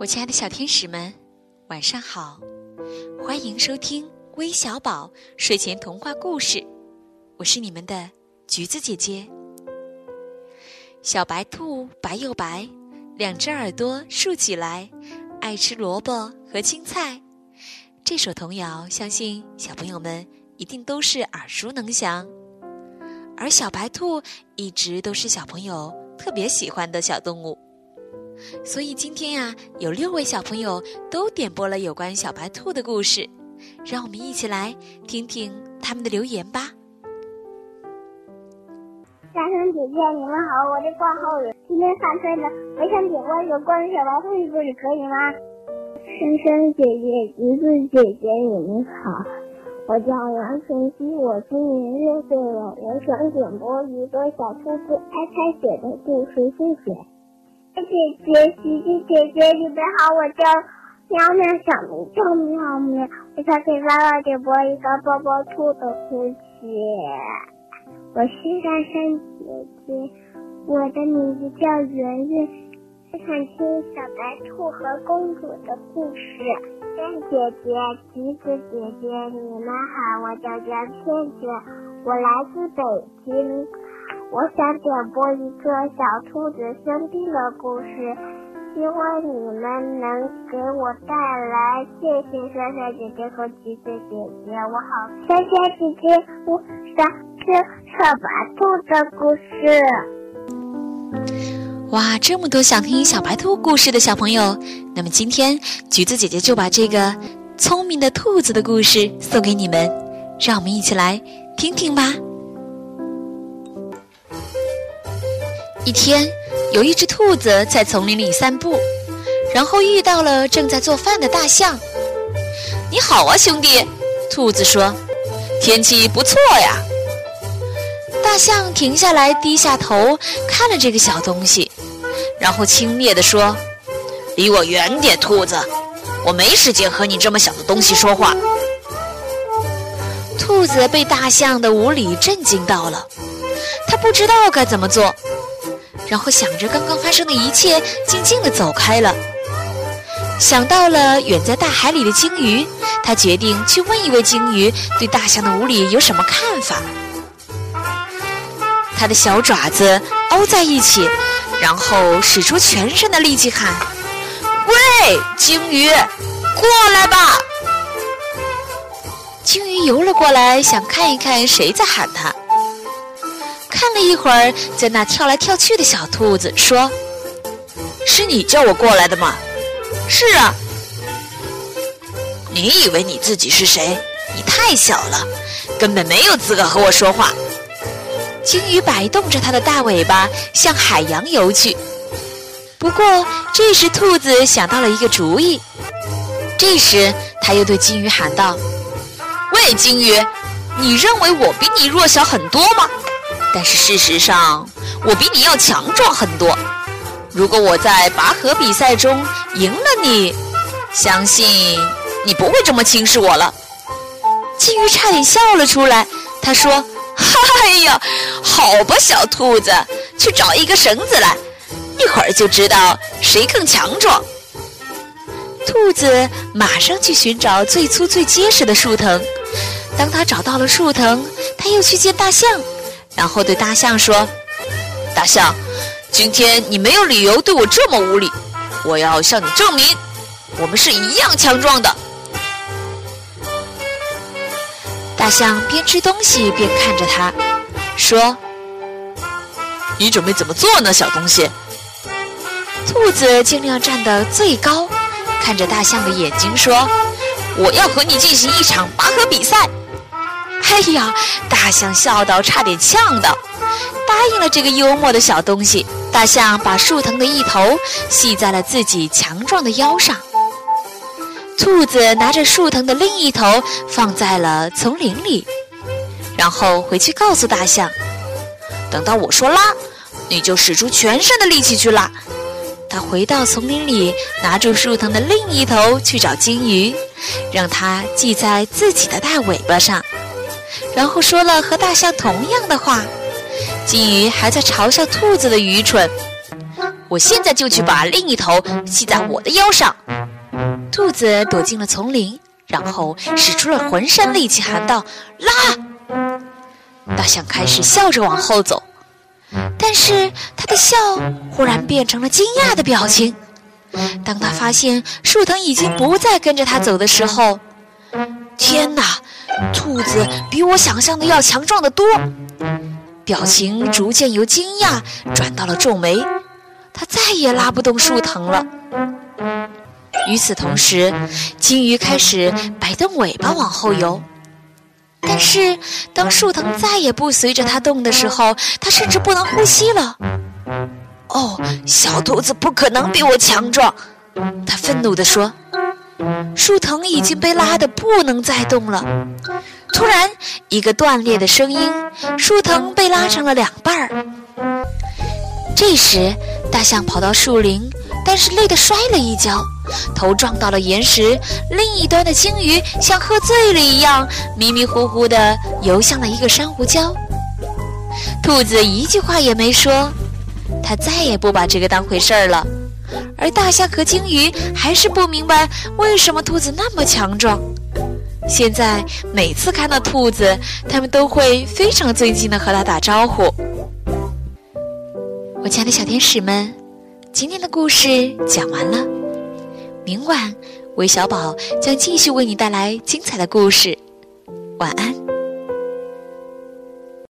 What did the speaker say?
我亲爱的小天使们，晚上好！欢迎收听微小宝睡前童话故事，我是你们的橘子姐姐。小白兔白又白，两只耳朵竖起来，爱吃萝卜和青菜。这首童谣，相信小朋友们一定都是耳熟能详。而小白兔一直都是小朋友特别喜欢的小动物。所以今天呀，有六位小朋友都点播了有关小白兔的故事，让我们一起来听听他们的留言吧。大声姐姐，你们好，我是挂号人。今天发车的，我想点播一个关于小白兔的故事，可以吗？深深姐姐，橘子姐姐，你们好，我叫杨晨曦，我今年六岁了，我想点播一个小兔子猜猜写的故事，谢谢。姐姐，琪琪姐姐，你们好，我叫喵喵，小名叫喵喵。我想给爸爸点播一个抱抱兔的故事。我是珊珊姐姐，我的名字叫圆圆。我想听小白兔和公主的故事。珊姐姐，橘子姐姐，你们好，我叫杨倩倩，我来自北京。我想点播一个小兔子生病的故事，希望你们能给我带来。谢谢珊珊姐姐和橘子姐姐，我好。珊珊姐姐，我想听小白兔的故事。哇，这么多想听小白兔故事的小朋友，那么今天橘子姐姐就把这个聪明的兔子的故事送给你们，让我们一起来听听吧。一天，有一只兔子在丛林里散步，然后遇到了正在做饭的大象。“你好啊，兄弟！”兔子说，“天气不错呀。”大象停下来，低下头看了这个小东西，然后轻蔑地说：“离我远点，兔子！我没时间和你这么小的东西说话。”兔子被大象的无礼震惊到了，他不知道该怎么做。然后想着刚刚发生的一切，静静地走开了。想到了远在大海里的鲸鱼，他决定去问一位鲸鱼对大象的无礼有什么看法。他的小爪子凹在一起，然后使出全身的力气喊：“喂，鲸鱼，过来吧！”鲸鱼游了过来，想看一看谁在喊他。看了一会儿，在那跳来跳去的小兔子说：“是你叫我过来的吗？”“是啊。”“你以为你自己是谁？你太小了，根本没有资格和我说话。”鲸鱼摆动着它的大尾巴向海洋游去。不过这时，兔子想到了一个主意。这时，他又对鲸鱼喊道：“喂，鲸鱼，你认为我比你弱小很多吗？”但是事实上，我比你要强壮很多。如果我在拔河比赛中赢了你，相信你不会这么轻视我了。金鱼差点笑了出来，他说：“哎呀，好吧，小兔子，去找一个绳子来，一会儿就知道谁更强壮。”兔子马上去寻找最粗最结实的树藤。当他找到了树藤，他又去见大象。然后对大象说：“大象，今天你没有理由对我这么无礼。我要向你证明，我们是一样强壮的。”大象边吃东西边看着他，说：“你准备怎么做呢，小东西？”兔子尽量站得最高，看着大象的眼睛说：“我要和你进行一场拔河比赛。”哎呀！大象笑到差点呛到，答应了这个幽默的小东西。大象把树藤的一头系在了自己强壮的腰上，兔子拿着树藤的另一头放在了丛林里，然后回去告诉大象：“等到我说拉，你就使出全身的力气去拉。”他回到丛林里，拿住树藤的另一头去找金鱼，让它系在自己的大尾巴上。然后说了和大象同样的话，金鱼还在嘲笑兔子的愚蠢。我现在就去把另一头系在我的腰上。兔子躲进了丛林，然后使出了浑身力气，喊道：“拉！”大象开始笑着往后走，但是他的笑忽然变成了惊讶的表情。当他发现树藤已经不再跟着他走的时候，天哪！兔子比我想象的要强壮得多。表情逐渐由惊讶转到了皱眉，他再也拉不动树藤了。与此同时，金鱼开始摆动尾巴往后游。但是，当树藤再也不随着它动的时候，它甚至不能呼吸了。哦，小兔子不可能比我强壮，它愤怒地说。树藤已经被拉得不能再动了。突然，一个断裂的声音，树藤被拉成了两半儿。这时，大象跑到树林，但是累得摔了一跤，头撞到了岩石。另一端的鲸鱼像喝醉了一样，迷迷糊糊地游向了一个珊瑚礁。兔子一句话也没说，它再也不把这个当回事儿了。而大象和鲸鱼还是不明白为什么兔子那么强壮。现在每次看到兔子，他们都会非常尊敬地和它打招呼。我亲爱的小天使们，今天的故事讲完了。明晚，韦小宝将继续为你带来精彩的故事。晚安。